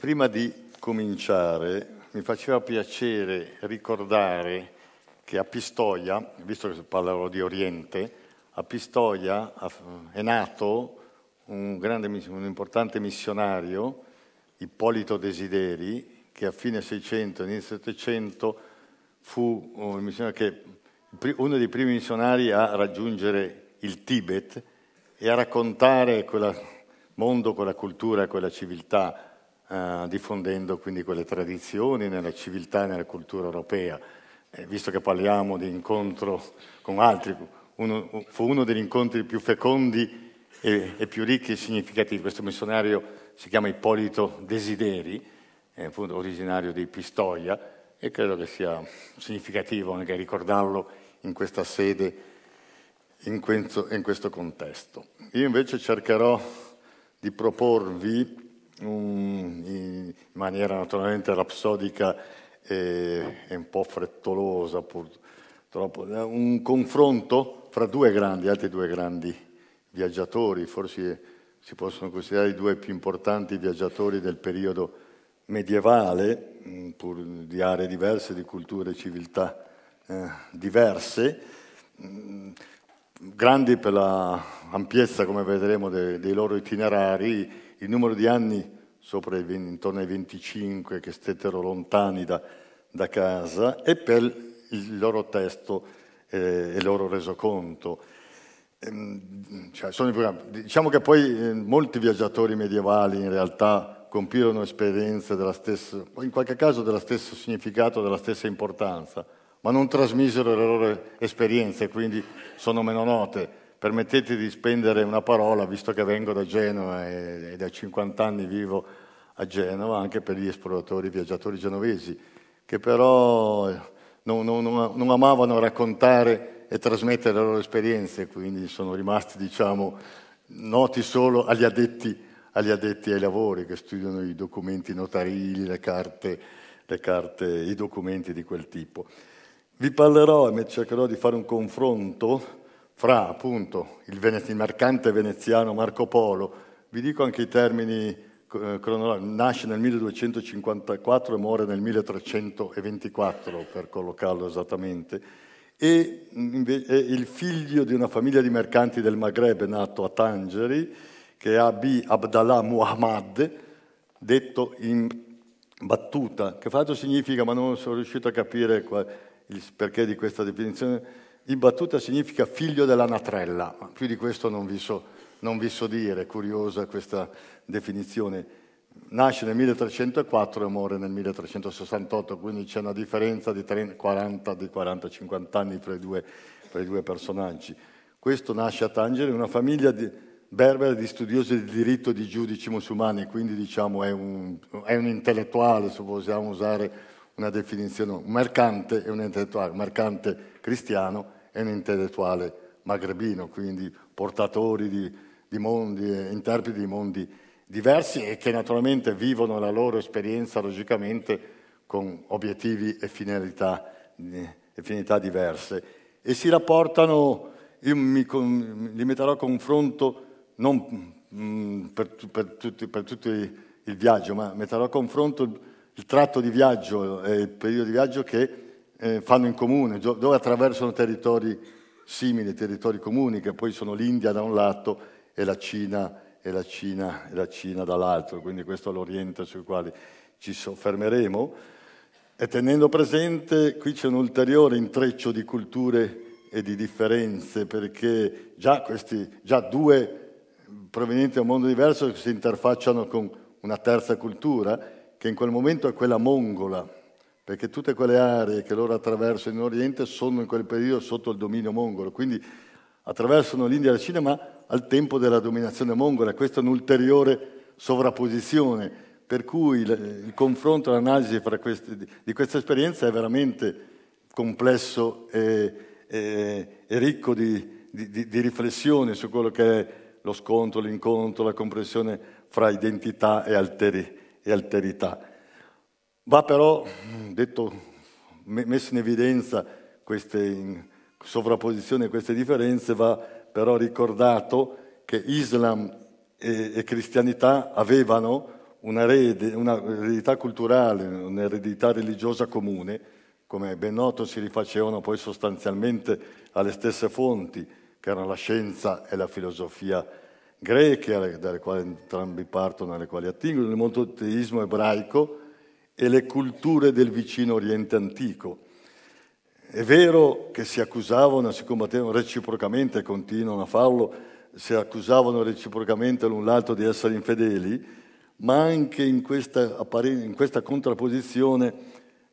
Prima di cominciare mi faceva piacere ricordare che a Pistoia, visto che parlerò di Oriente, a Pistoia è nato un, grande, un importante missionario, Ippolito Desideri, che a fine 600 e inizio 700 fu un che, uno dei primi missionari a raggiungere il Tibet e a raccontare quel mondo, quella cultura, quella civiltà, eh, diffondendo quindi quelle tradizioni nella civiltà e nella cultura europea. Eh, visto che parliamo di incontro con altri, uno, fu uno degli incontri più fecondi e, e, più ricchi e significativi. Questo missionario si chiama Ippolito Desideri, è originario di Pistoia e credo che sia significativo anche ricordarlo in questa sede, in questo, in questo contesto. Io invece cercherò di proporvi in maniera naturalmente rapsodica e, un po' frettolosa purtroppo, un confronto fra due grandi, altri due grandi viaggiatori, forse si possono considerare i due più importanti viaggiatori del periodo medievale, mm, pur di aree diverse, di culture e civiltà eh, diverse, mm, grandi per l'ampiezza, come vedremo, dei loro itinerari, il numero di anni sopra i, intorno ai 25 che stettero lontani da, da casa e per il loro testo eh, e il loro resoconto. Ehm, cioè, diciamo che poi eh, molti viaggiatori medievali in realtà compirono esperienze della stessa, in qualche caso dello stesso significato, della stessa importanza, ma non trasmisero le loro esperienze, quindi sono meno note. Permettete di spendere una parola, visto che vengo da Genova e, e da 50 anni vivo a Genova, anche per gli esploratori, viaggiatori genovesi, che però non, non, non amavano raccontare e trasmettere le loro esperienze, quindi sono rimasti, diciamo, noti solo agli addetti, agli addetti ai lavori, che studiano i documenti notarili, le carte, le carte, i documenti di quel tipo. Vi parlerò e cercherò di fare un confronto fra appunto il, il mercante veneziano Marco Polo, vi dico anche i termini eh, cronologici, nasce nel 1254 e muore nel 1324 per collocarlo esattamente, e è il figlio di una famiglia di mercanti del Maghreb nato a Tangeri, che è Abi Abdallah Muhammad, detto in battuta, che l'altro significa, ma non sono riuscito a capire il perché di questa definizione, in battuta significa figlio della natrella, ma più di questo non vi so, non vi so dire, curiosa questa definizione. Nasce nel 1304 e muore nel 1368, quindi c'è una differenza di 40, di 40-50 anni fra i, due, fra i, due, personaggi. Questo nasce a Tangere, una famiglia di, berbera di studiosi di diritto di giudici musulmani, quindi diciamo è un, è un intellettuale, se possiamo usare una definizione, un mercante e un intellettuale, un mercante cristiano e un intellettuale magrebino, quindi portatori di, di mondi, interpreti di mondi diversi e che naturalmente vivono la loro esperienza logicamente con obiettivi e finalità, e finalità diverse. E si rapportano, io mi, li metterò a confronto non mh, per, per, tutti, per tutto il viaggio, ma metterò a confronto il tratto di viaggio e il periodo di viaggio che eh, fanno in comune, dove attraversano territori simili, territori comuni, che poi sono l'India da un lato e la Cina, e la Cina, e la Cina dall'altro, quindi questo è l'Oriente sul quale ci soffermeremo. E tenendo presente, qui c'è un ulteriore intreccio di culture e di differenze, perché già, questi, già due provenienti da un mondo diverso si interfacciano con una terza cultura, che in quel momento è quella mongola, perché tutte quelle aree che loro attraversano in Oriente sono in quel periodo sotto il dominio mongolo, quindi attraversano l'India e la Cina, ma al tempo della dominazione mongola. Questa è un'ulteriore sovrapposizione, per cui il, confronto l'analisi questi, di questa esperienza è veramente complesso e, e, e ricco di, di, di riflessione su quello che è lo scontro, l'incontro, la comprensione fra identità e alteri e alterità. Va però, detto, messo in evidenza queste sovrapposizioni queste differenze, va però ricordato che Islam e, e cristianità avevano un'eredità culturale, un'eredità religiosa comune, come è ben noto si rifacevano poi sostanzialmente alle stesse fonti, che erano la scienza e la filosofia greche, dalle quali entrambi partono, alle quali attingono, il monoteismo ebraico e le culture del vicino Oriente antico. È vero che si accusavano, si combattevano reciprocamente e continuano a farlo, si accusavano reciprocamente l'un l'altro di essere infedeli, ma anche in questa, in questa contrapposizione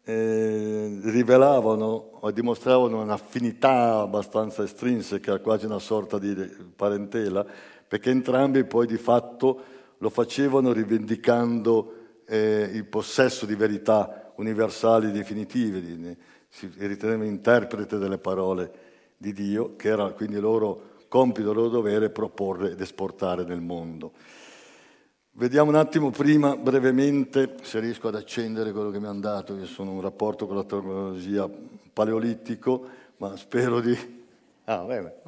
eh, rivelavano o dimostravano un'affinità abbastanza estrinseca, quasi una sorta di parentela, perché entrambi poi di fatto lo facevano rivendicando eh, il possesso di verità universali definitive, di, si riteneva interprete delle parole di Dio, che era quindi loro compito, loro dovere proporre ed esportare nel mondo. Vediamo un attimo prima, brevemente, se riesco ad accendere quello che mi hanno dato, io sono un rapporto con la tecnologia paleolitico, ma spero di... Ah, vabbè,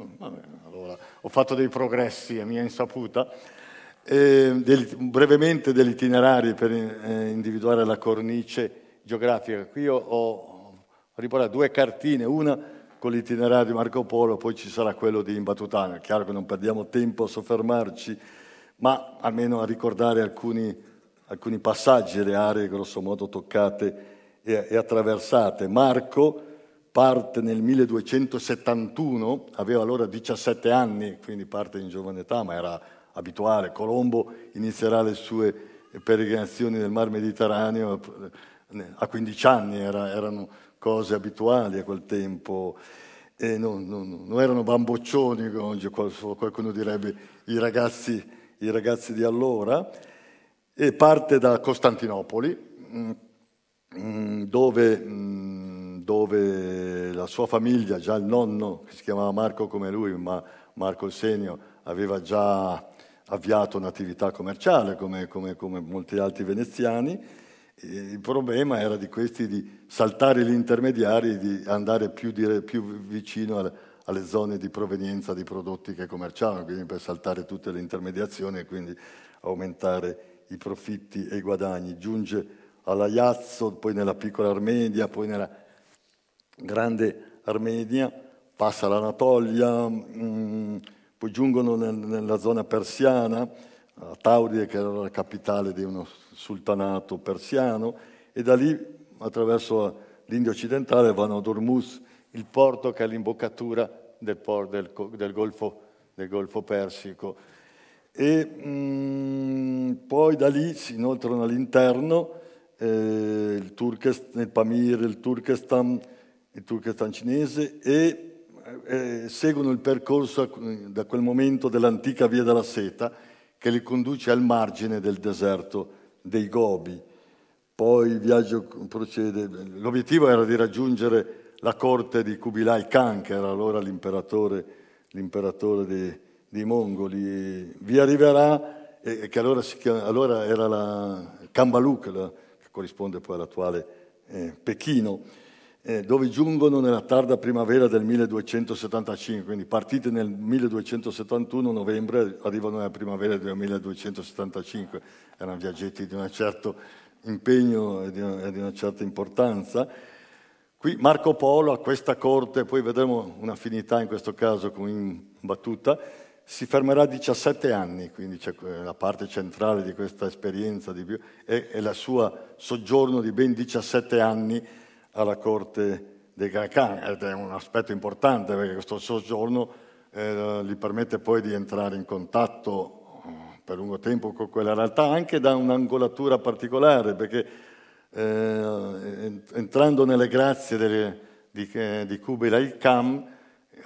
allora, ho fatto dei progressi a mia insaputa. Eh, del, brevemente degli itinerari per eh, individuare la cornice geografica. Qui ho, ho riportato due cartine, una con l'itinerario di Marco Polo, poi ci sarà quello di Imbatutana. È chiaro che non perdiamo tempo a soffermarci, ma almeno a ricordare alcuni, alcuni passaggi, le aree grosso modo toccate e, e attraversate. Marco parte nel 1271, aveva allora 17 anni, quindi parte in giovane età, ma era abituale. Colombo inizierà le sue peregrinazioni nel Mar Mediterraneo a 15 anni, era, erano cose abituali a quel tempo. E non, non, non erano bamboccioni, come qualcuno direbbe, i ragazzi, i ragazzi di allora. E parte da Costantinopoli, mm, dove, mm, dove la sua famiglia, già il nonno, che si chiamava Marco come lui, ma Marco il Senio, aveva già avviato un'attività commerciale come, come, come molti altri veneziani. Il problema era di questi di saltare gli intermediari e di andare più, dire, più vicino alle, alle, zone di provenienza di prodotti che commerciavano, quindi per saltare tutte le intermediazioni e quindi aumentare i profitti e i guadagni. Giunge alla Iazzo, poi nella piccola Armenia, poi nella grande Armenia, passa all'Anatolia, mh, mm, poi giungono nel, nella zona persiana, a Tauride che era la capitale di uno sultanato persiano, e da lì attraverso l'India occidentale vanno ad Hormuz, il porto che è l'imboccatura del, del, del, Golfo, del Golfo, Persico. E mh, mm, poi da lì si inoltrano all'interno eh, il, il Pamir, il Turkestan, il Turkestan cinese e eh, seguono il percorso da quel momento dell'antica via della seta che li conduce al margine del deserto dei Gobi. Poi il viaggio procede. L'obiettivo era di raggiungere la corte di Kubilai Khan, che era allora l'imperatore, l'imperatore dei, dei, Mongoli. Vi arriverà, e che allora, chiama, allora era la Kambaluk, la, che corrisponde poi all'attuale eh, Pechino eh, dove giungono nella tarda primavera del 1275, quindi partite nel 1271 novembre, arrivano nella primavera del 1275, erano viaggetti di un certo impegno e di una, di una certa importanza. Qui Marco Polo a questa corte, poi vedremo un'affinità in questo caso con Imbattuta, si fermerà 17 anni, quindi c'è la parte centrale di questa esperienza di, è, è il suo soggiorno di ben 17 anni alla corte dei Khan ed è un aspetto importante perché questo soggiorno eh, gli permette poi di entrare in contatto eh, per lungo tempo con quella realtà anche da un'angolatura particolare perché eh, entrando nelle grazie delle, di, eh, di Kublai Khan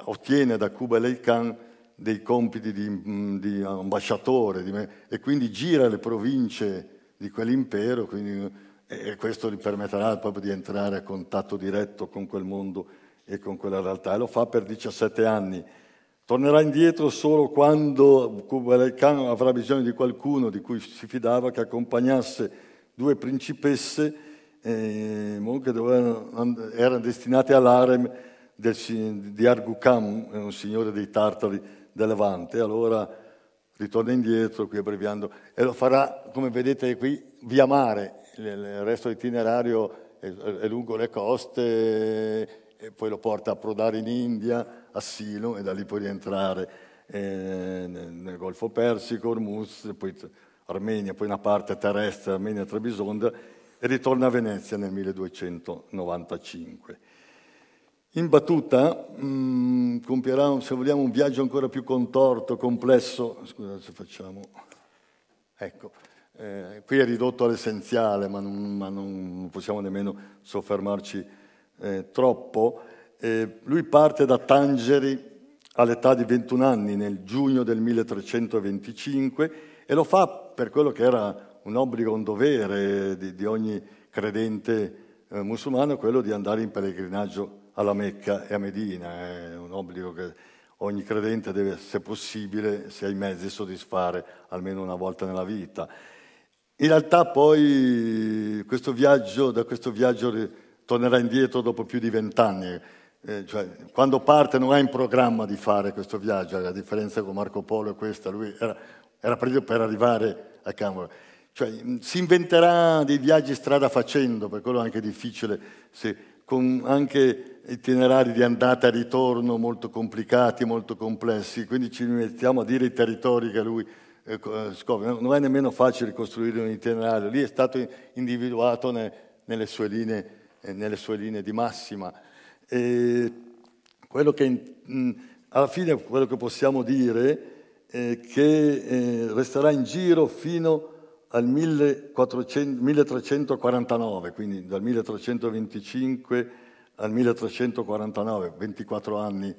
ottiene da Kublai Khan dei compiti di, di ambasciatore di e quindi gira le province di quell'impero, quindi e questo gli permetterà proprio di entrare a contatto diretto con quel mondo e con quella realtà. E lo fa per 17 anni. Tornerà indietro solo quando Kublai Khan avrà bisogno di qualcuno di cui si fidava che accompagnasse due principesse eh, che dovevano, erano destinate all'arem del, di Argukam, un signore dei Tartari del Levante. Allora ritorna indietro, qui abbreviando, e lo farà, come vedete qui, via mare. Il resto dell'itinerario è, è lungo le coste, e poi lo porta a approdare in India, a Silo, e da lì può rientrare eh, nel, Golfo Persico, Ormuz, poi Armenia, poi una parte terrestre, Armenia Trebisonda, e ritorna a Venezia nel 1295. In battuta mh, mm, compierà, se vogliamo, un viaggio ancora più contorto, complesso. Scusate se facciamo. Ecco, eh, qui è ridotto all'essenziale, ma non, ma non possiamo nemmeno soffermarci eh, troppo. Eh, lui parte da Tangeri all'età di 21 anni, nel giugno del 1325, e lo fa per quello che era un obbligo, un dovere di, di ogni credente eh, musulmano, quello di andare in pellegrinaggio alla Mecca e a Medina, è un obbligo che ogni credente deve, se possibile, se ha i mezzi, soddisfare almeno una volta nella vita. In realtà poi questo viaggio, da questo viaggio tornerà indietro dopo più di vent'anni. Eh, cioè, quando parte non ha in programma di fare questo viaggio, a differenza con Marco Polo e questa, lui era, era preso per arrivare a Camera. Cioè, si inventerà dei viaggi strada facendo, per quello è anche difficile, se, con anche itinerari di andata e ritorno molto complicati, molto complessi, quindi ci mettiamo a dire i territori che lui scopre. Non è nemmeno facile costruire un itinerario, lì è stato individuato ne, nelle, sue linee, eh, nelle, sue linee, di massima. E quello che, alla fine quello che possiamo dire è che eh, resterà in giro fino al 1400, 1349, quindi dal 1325 al 1349, 24 anni, eh,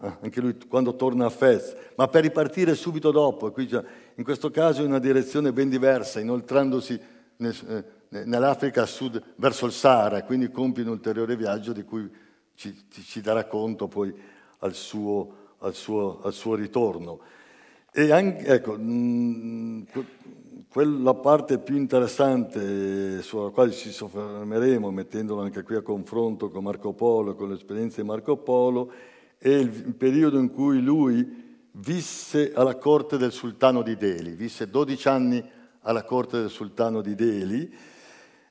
anche lui quando torna a Fez, ma per ripartire subito dopo, in questo caso in una direzione ben diversa, inoltrandosi eh, nell'Africa a sud verso il Sahara, quindi compie un ulteriore viaggio di cui ci, ci darà conto poi al suo, al suo, al suo ritorno. E anche, ecco, mh, quella parte più interessante sulla quale ci soffermeremo, mettendolo anche qui a confronto con Marco Polo, con l'esperienza di Marco Polo, è il periodo in cui lui visse alla corte del sultano di Delhi, visse 12 anni alla corte del sultano di Delhi,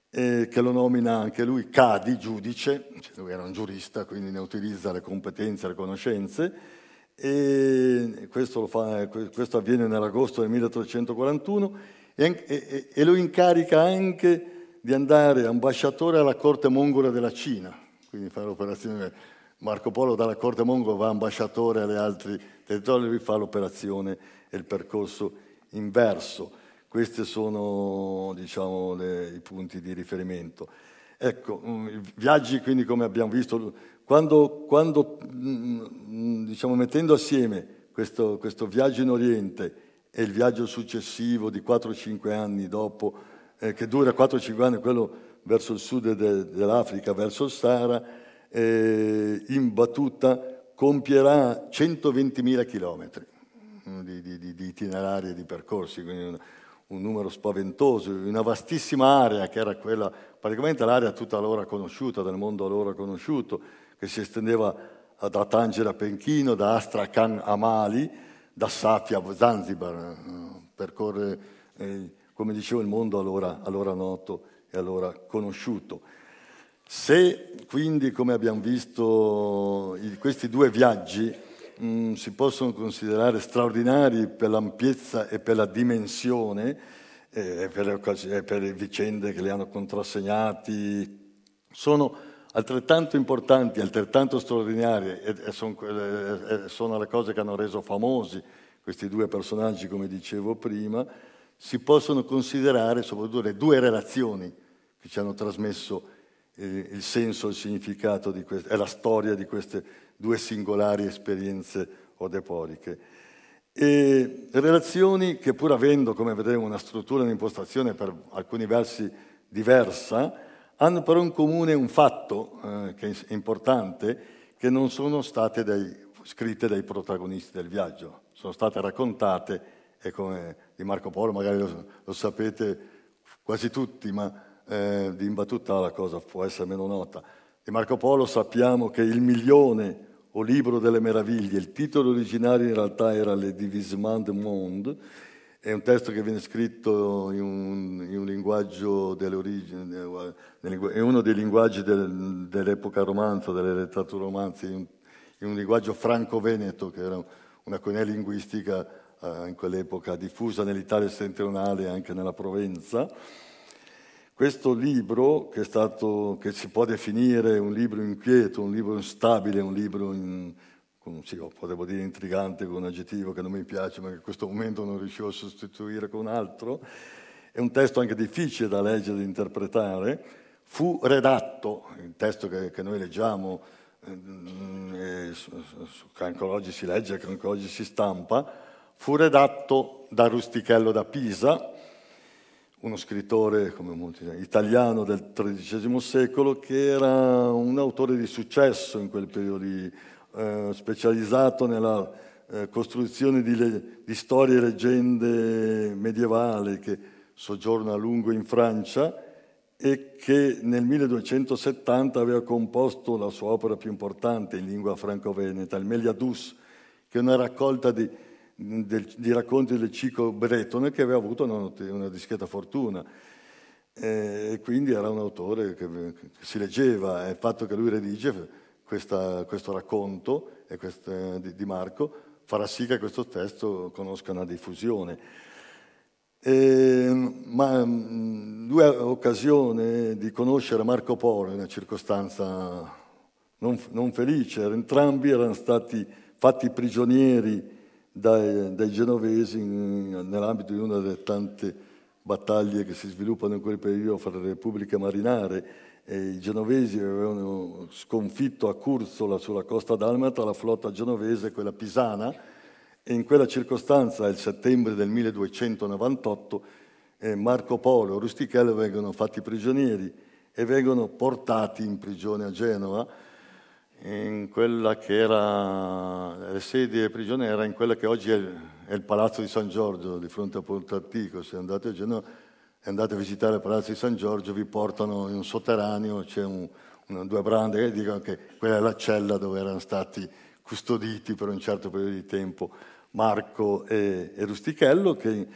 eh, che lo nomina anche lui Cadi, giudice, cioè lui era un giurista, quindi ne utilizza le competenze e le conoscenze, e questo, fa, questo avviene nell'agosto del 1341 e, e, e lo incarica anche di andare ambasciatore alla corte mongola della Cina, quindi fare l'operazione. Marco Polo dalla corte mongola va ambasciatore alle altri territori, lui fa l'operazione e il percorso inverso. Questi sono diciamo, le, i punti di riferimento. Ecco, mm, i viaggi quindi come abbiamo visto, quando, quando mm, diciamo, mettendo assieme questo, questo viaggio in Oriente e il viaggio successivo di 4-5 anni dopo, eh, che dura 4-5 anni, quello verso il sud de, dell'Africa, verso il Sahara, eh, in battuta compierà 120.000 chilometri mm, di, di, di, itinerari e di percorsi, quindi un, un, numero spaventoso, una vastissima area che era quella, praticamente l'area tutta allora conosciuta, del mondo allora conosciuto, che si estendeva da Tangere a Penchino, da Astrakhan a Mali, da Safia a Zanzibar, eh, percorre, eh, come dicevo, il mondo allora, allora noto e allora conosciuto. Se quindi, come abbiamo visto, questi due viaggi mh, mm, si possono considerare straordinari per l'ampiezza e per la dimensione, eh, per, le, per le vicende che li hanno contrassegnati, sono altrettanto importanti, altrettanto straordinarie, e, e, son, e, sono le cose che hanno reso famosi questi due personaggi, come dicevo prima, si possono considerare soprattutto le due relazioni che ci hanno trasmesso eh, il senso, il significato di queste, e la storia di queste due singolari esperienze odeporiche. E relazioni che pur avendo, come vedremo, una struttura e un'impostazione per alcuni versi diversa, hanno però in comune un fatto eh, che è importante, che non sono state dai, scritte dai protagonisti del viaggio, sono state raccontate, e come di Marco Polo magari lo, lo sapete quasi tutti, ma eh, di imbattuta la cosa può essere meno nota. Di Marco Polo sappiamo che il milione o Libro delle Meraviglie. Il titolo originario in realtà era Le Divisement du Monde, è un testo che viene scritto in un, in un linguaggio delle origini, è uno dei linguaggi del, dell'epoca romanza, delle letterature romanze, in, in un linguaggio franco-veneto, che era una conia linguistica eh, in quell'epoca diffusa nell'Italia settentrionale e anche nella Provenza. Questo libro, che, stato, che, si può definire un libro inquieto, un libro instabile, un libro in, sì, potevo dire intrigante con un aggettivo che non mi piace, ma che in questo momento non riuscivo a sostituire con altro, è un testo anche difficile da leggere e da interpretare, fu redatto, il testo che, che noi leggiamo, eh, che anche oggi si legge, che anche oggi si stampa, fu redatto da Rustichello da Pisa, uno scrittore molti, italiano del XIII secolo che era un autore di successo in quel periodo, eh, specializzato nella eh, costruzione di, le, di, storie e leggende medievali che soggiorna a lungo in Francia e che nel 1270 aveva composto la sua opera più importante in lingua franco-veneta, il Meliadus, che è una raccolta di del, di racconti del Cico Bretone che aveva avuto una, una discreta fortuna. Eh, e quindi era un autore che, che, si leggeva e il fatto che lui redige questa, questo racconto questa, di, di, Marco farà sì che questo testo conosca una diffusione. E, ma lui ha occasione di conoscere Marco Polo in una circostanza non, non felice, entrambi erano stati fatti prigionieri dai, dai genovesi in, nell'ambito di una delle tante battaglie che si sviluppano in quel periodo fra le repubbliche marinare. E I genovesi avevano sconfitto a Curzola sulla costa dalmata la flotta genovese, quella pisana, e in quella circostanza, il settembre del 1298, eh, Marco Polo e Rustichello vengono fatti prigionieri e vengono portati in prigione a Genova in quella che era, le sedi delle prigioni era in quella che oggi è il, è il, Palazzo di San Giorgio, di fronte a Porto Antico. Se andate a Genova e andate a visitare il Palazzo di San Giorgio, vi portano in un sotterraneo, c'è un, una, due brande che dicono che quella è la cella dove erano stati custoditi per un certo periodo di tempo Marco e, e Rustichello, che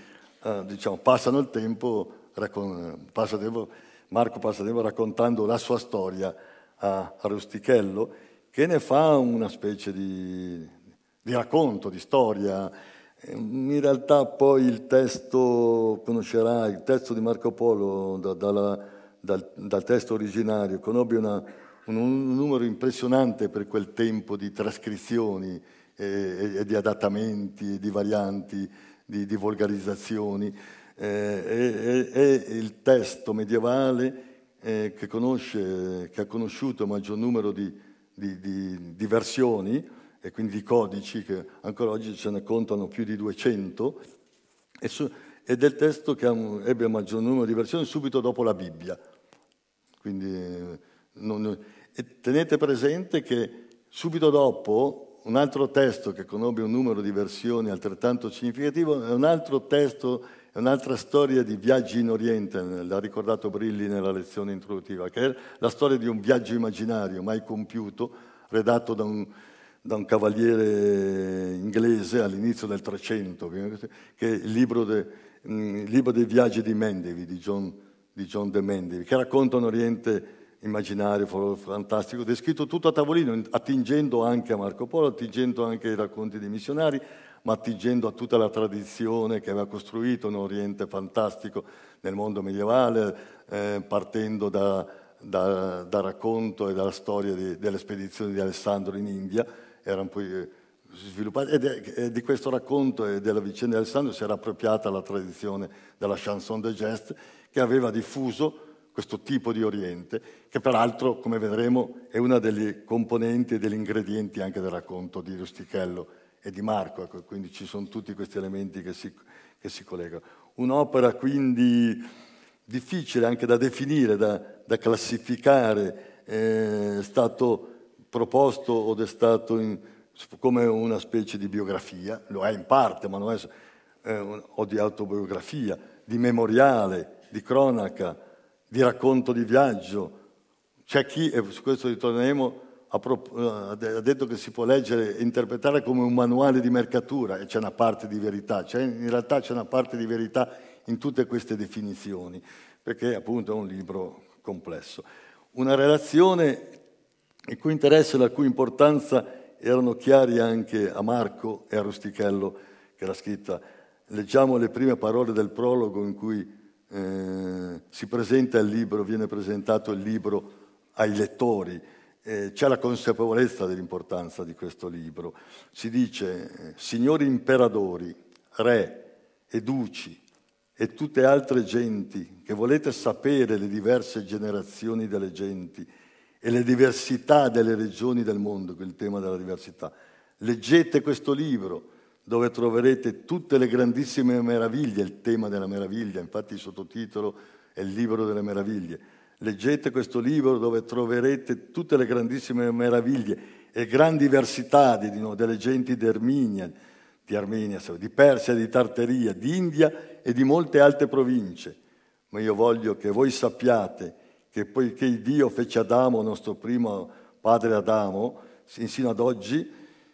eh, diciamo, passano il tempo, raccon- passa tempo, Marco passa il tempo raccontando la sua storia a, a Rustichello che ne fa una specie di, di racconto, di storia. In realtà poi il testo, conoscerà, il testo di Marco Polo da, dalla, dal, dal, testo originario conobbe una, un, un, numero impressionante per quel tempo di trascrizioni e, e, e di adattamenti, di varianti, di, di volgarizzazioni. Eh, è, il testo medievale eh, che, conosce, che ha conosciuto il maggior numero di di, di, di versioni e quindi di codici, che ancora oggi ce ne contano più di 200, e su, ed è il testo che ebbe il maggior numero di versioni subito dopo la Bibbia. Quindi, non, tenete presente che subito dopo un altro testo che conobbe un numero di versioni altrettanto significativo è un altro testo è un'altra storia di viaggi in Oriente, l'ha ricordato Brilli nella lezione introduttiva, che è la storia di un viaggio immaginario mai compiuto, redatto da un, da un cavaliere inglese all'inizio del Trecento, che è il libro, de, mm, il libro dei viaggi di Mendevi, di John, di John de Mendevi, che racconta un Oriente immaginario, fantastico, descritto tutto a tavolino, attingendo anche a Marco Polo, attingendo anche ai racconti dei missionari, ma attingendo a tutta la tradizione che aveva costruito un Oriente fantastico nel mondo medievale, eh, partendo da, da, da, racconto e dalla storia di, delle spedizioni di Alessandro in India, erano poi eh, è, e di questo racconto e della vicenda di Alessandro si era appropriata la tradizione della chanson de geste, che aveva diffuso questo tipo di Oriente, che peraltro, come vedremo, è una delle componenti e degli ingredienti anche del racconto di Rustichello e di Marco, ecco, quindi ci sono tutti questi elementi che si, che si collegano. Un'opera quindi difficile anche da definire, da, da classificare, è stato proposto o è stato in, come una specie di biografia, lo è in parte, ma non è, eh, o di autobiografia, di memoriale, di cronaca, di racconto di viaggio. C'è chi, e su questo ritorneremo, ha detto che si può leggere e interpretare come un manuale di mercatura e c'è una parte di verità, c'è, in realtà c'è una parte di verità in tutte queste definizioni, perché appunto è un libro complesso. Una relazione il cui interesse e la cui importanza erano chiari anche a Marco e a Rustichello, che era scritta. Leggiamo le prime parole del prologo in cui eh, si presenta il libro, viene presentato il libro ai lettori eh, c'è la consapevolezza dell'importanza di questo libro. Si dice, eh, signori imperadori, re e duci e tutte altre genti che volete sapere le diverse generazioni delle genti e le diversità delle regioni del mondo, quel tema della diversità, leggete questo libro dove troverete tutte le grandissime meraviglie, il tema della meraviglia, infatti il sottotitolo è il libro delle meraviglie Leggete questo libro dove troverete tutte le grandissime meraviglie e grandi diversità di, no, delle genti di Armenia, di, Armenia, di Persia, di Tartaria, di India e di molte altre province. Ma io voglio che voi sappiate che poiché Dio fece Adamo, nostro primo padre Adamo, sino ad oggi,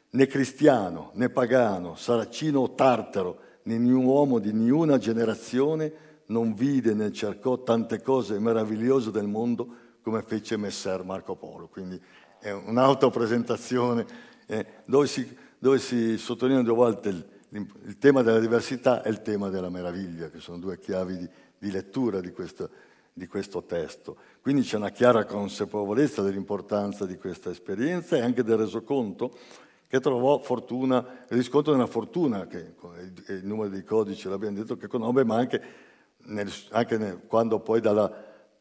né cristiano, né pagano, saracino o tartaro, né uomo di niuna generazione non vide né cercò tante cose meravigliose del mondo come fece Messer Marco Polo. Quindi è un'autopresentazione eh, dove, si, dove si sottolinea due volte il, il, tema della diversità e il tema della meraviglia, che sono due chiavi di, di lettura di questo, di questo testo. Quindi c'è una chiara consapevolezza dell'importanza di questa esperienza e anche del resoconto che trovò fortuna, riscontro della fortuna, che il numero di codici l'abbiamo detto che conobbe, ma anche nel, anche nel, quando poi dalla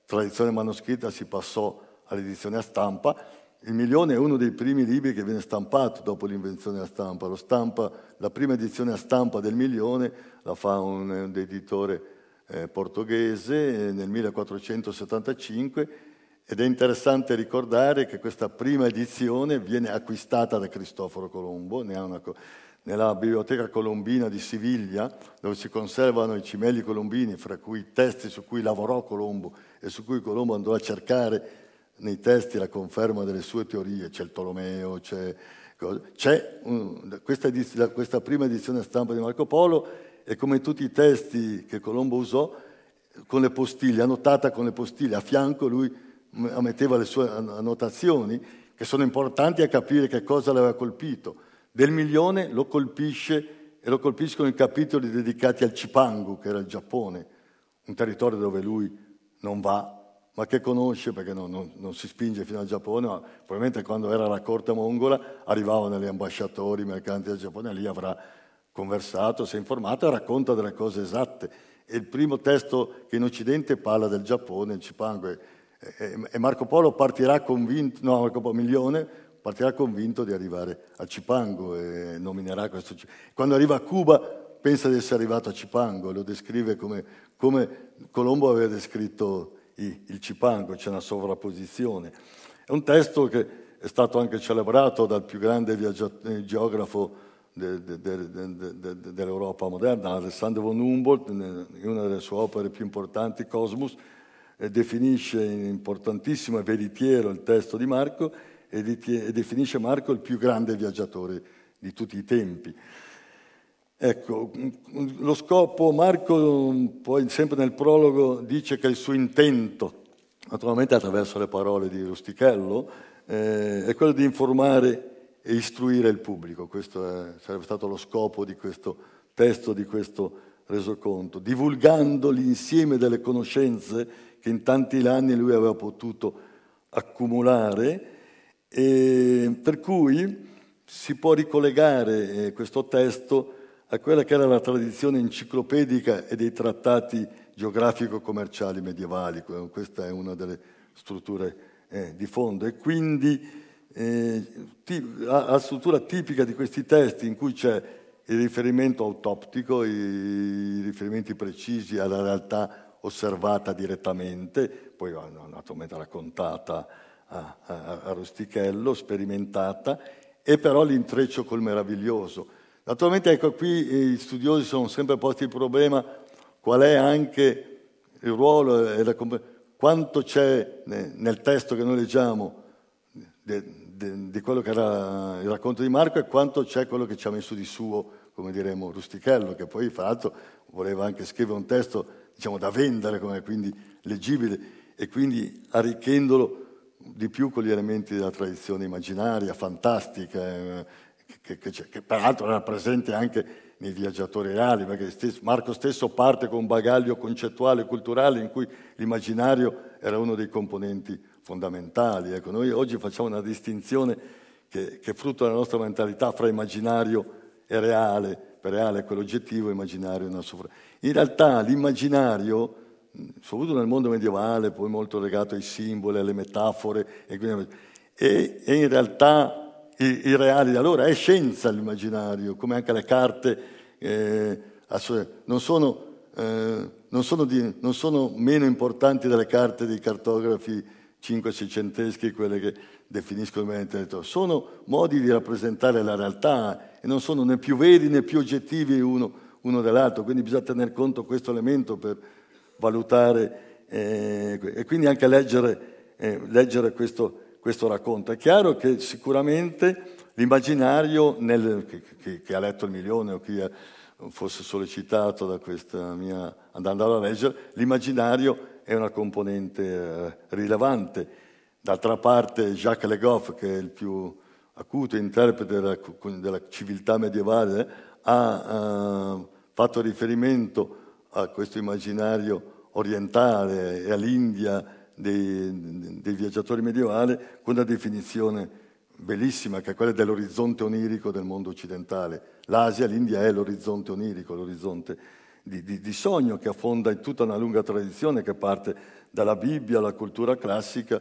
tradizione manoscritta si passò all'edizione a stampa, il milione è uno dei primi libri che viene stampato dopo l'invenzione a stampa. stampa la prima edizione a stampa del milione la fa un, un editore eh, portoghese nel 1475 ed è interessante ricordare che questa prima edizione viene acquistata da Cristoforo Colombo, ne ha una, nella Biblioteca Colombina di Siviglia, dove si conservano i cimeli colombini, fra cui i testi su cui lavorò Colombo e su cui Colombo andò a cercare nei testi la conferma delle sue teorie, c'è il Tolomeo, c'è, c'è un, questa, ediz- questa, prima edizione stampa di Marco Polo e come tutti i testi che Colombo usò, con le postiglie, annotata con le postiglie, a fianco lui metteva le sue annotazioni che sono importanti a capire che cosa l'aveva colpito del milione lo colpisce e lo colpiscono i capitoli dedicati al Cipangu, che era il Giappone, un territorio dove lui non va, ma che conosce perché non, non, non si spinge fino al Giappone, ma probabilmente quando era la corte mongola arrivavano gli ambasciatori, i mercanti del Giappone, lì avrà conversato, si è informato e racconta delle cose esatte. E il primo testo che in Occidente parla del Giappone, il Cipangu, e Marco Polo partirà convinto, no, Marco Polo Milione, partirà convinto di arrivare a Cipango e nominerà questo. Quando arriva a Cuba pensa di essere arrivato a Cipango, lo descrive come, come Colombo aveva descritto il Cipango, c'è una sovrapposizione. È un testo che è stato anche celebrato dal più grande viaggiat- geografo de, de, de, dell'Europa moderna, Alessandro von Humboldt, in una delle sue opere più importanti, Cosmos, definisce importantissimo e veritiero il testo di Marco e definisce Marco il più grande viaggiatore di tutti i tempi. Ecco, lo scopo, Marco poi sempre nel prologo dice che il suo intento, naturalmente attraverso le parole di Rustichello, eh, è quello di informare e istruire il pubblico. Questo è, sarebbe stato lo scopo di questo testo, di questo resoconto, divulgando l'insieme delle conoscenze che in tanti anni lui aveva potuto accumulare e per cui si può ricollegare eh, questo testo a quella che era la tradizione enciclopedica e dei trattati geografico-commerciali medievali. Questa è una delle strutture eh, di fondo. E quindi eh, la struttura tipica di questi testi in cui c'è il riferimento autoptico, i riferimenti precisi alla realtà osservata direttamente, poi naturalmente raccontata a, a, Rustichello, sperimentata, e però l'intreccio col meraviglioso. Naturalmente, ecco, qui gli studiosi sono sempre posti il problema qual è anche il ruolo e la, quanto c'è nel testo che noi leggiamo di, quello che era il racconto di Marco e quanto c'è quello che ci ha messo di suo, come diremo, Rustichello, che poi fra l'altro voleva anche scrivere un testo diciamo, da vendere, quindi leggibile, e quindi arricchendolo di più con gli elementi della tradizione immaginaria, fantastica, eh, che, che, che, peraltro era presente anche nei viaggiatori reali, perché stesso, Marco stesso parte con un bagaglio concettuale e culturale in cui l'immaginario era uno dei componenti fondamentali. Ecco, noi oggi facciamo una distinzione che, che è frutto della nostra mentalità fra immaginario e reale, per reale è quello oggettivo, immaginario è una soffra. In realtà l'immaginario, soprattutto nel mondo medievale, poi molto legato ai simboli, alle metafore, e, quindi, è, è in realtà i, i, reali allora, è scienza l'immaginario, come anche le carte eh, non sono, eh, non, sono di, non sono meno importanti delle carte dei cartografi 5-600eschi, quelle che definiscono il territorio, sono modi di rappresentare la realtà e non sono né più veri né più oggettivi uno, uno dell'altro, quindi bisogna tener conto di questo elemento per valutare eh, e quindi anche leggere, eh, leggere questo, questo, racconto. È chiaro che sicuramente l'immaginario, nel, che, che, ha letto il milione o chi fosse sollecitato da questa mia andando a leggere, l'immaginario è una componente eh, rilevante. D'altra parte Jacques Le Goff, che è il più acuto interprete della, della civiltà medievale, ha uh, fatto riferimento a questo immaginario orientale e all'India dei, dei viaggiatori medievali con una definizione bellissima che è quella dell'orizzonte onirico del mondo occidentale. L'Asia, l'India è l'orizzonte onirico, l'orizzonte di, di, di, sogno che affonda in tutta una lunga tradizione che parte dalla Bibbia alla cultura classica,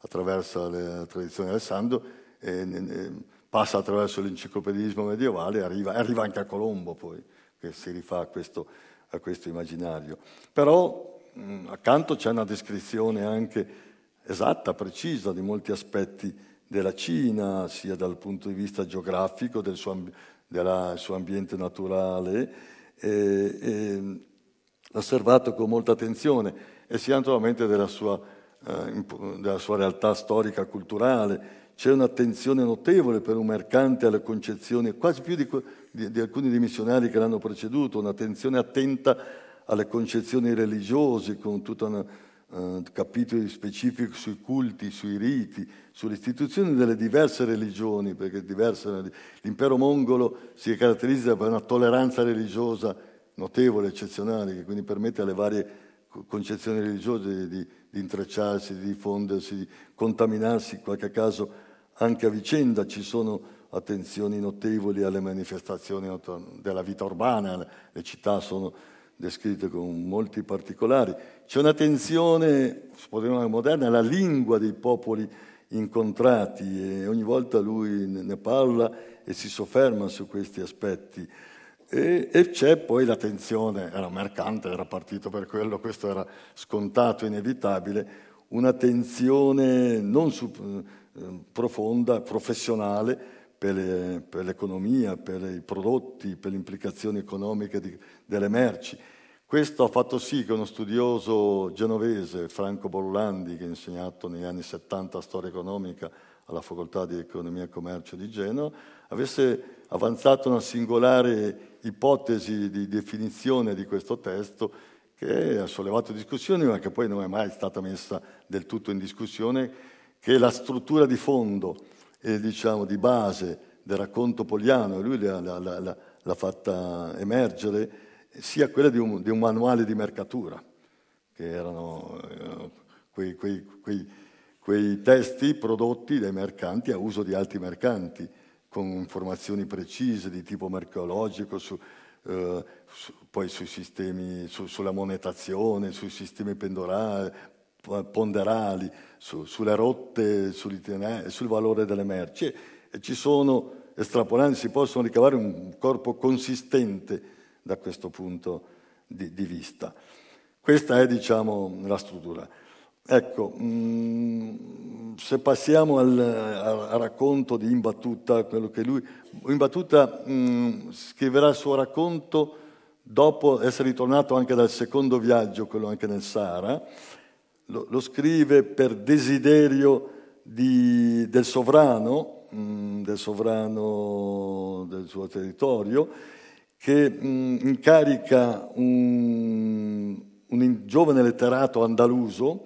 attraverso la tradizione Alessandro, e, e, passa attraverso l'enciclopedismo medievale e arriva, arriva, anche a Colombo poi, che si rifà a questo, a questo immaginario. Però mh, accanto c'è una descrizione anche esatta, precisa di molti aspetti della Cina, sia dal punto di vista geografico, del suo, del suo ambiente naturale, e, e osservato con molta attenzione e sia naturalmente della sua, eh, della sua realtà storica culturale. C'è un'attenzione notevole per un mercante alle concezioni, quasi più di, di, di alcuni dei missionari che l'hanno preceduto, un'attenzione attenta alle concezioni religiose, con tutti uh, capitoli specifici sui culti, sui riti, sulle istituzioni delle diverse religioni, perché diverse, l'impero mongolo si caratterizza per una tolleranza religiosa notevole, eccezionale, che quindi permette alle varie concezioni religiose di, di intrecciarsi, di diffondersi, di contaminarsi, in qualche caso anche a vicenda. Ci sono attenzioni notevoli alle manifestazioni della vita urbana, le città sono descritte con molti particolari. C'è un'attenzione, potremmo moderna, alla lingua dei popoli incontrati e ogni volta lui ne parla e si sofferma su questi aspetti. E, e, c'è poi la tensione, era mercante, era partito per quello, questo era scontato, inevitabile, una tensione non su, eh, profonda, professionale per, per, l'economia, per i prodotti, per le implicazioni economiche di, delle merci. Questo ha fatto sì che uno studioso genovese, Franco Bollandi, che ha insegnato negli anni 70 storia economica alla Facoltà di Economia e Commercio di Genova, avesse avanzato una singolare ipotesi di definizione di questo testo che ha sollevato discussioni, ma che poi non è mai stata messa del tutto in discussione, che è la struttura di fondo e diciamo di base del racconto poliano, e lui l'ha, fatta emergere, sia quella di un, di un manuale di mercatura, che erano eh, quei, quei, quei, quei, testi prodotti dai mercanti a uso di altri mercanti, con informazioni precise di tipo mercologico, su, eh, su, poi sui sistemi, su, sulla monetazione, sui sistemi pendorali, ponderali, sulle rotte, sul valore delle merci. E ci sono, estrapolando, si possono ricavare un corpo consistente da questo punto di, di vista. Questa è, diciamo, la struttura. Ecco, mm, se passiamo al, al, racconto di Imbattuta, quello che lui... Imbattuta mm, scriverà il suo racconto dopo essere ritornato anche dal secondo viaggio, quello anche nel Sahara, lo, lo scrive per desiderio di, del sovrano, mm, del sovrano del suo territorio, che mm, incarica un, un giovane letterato andaluso,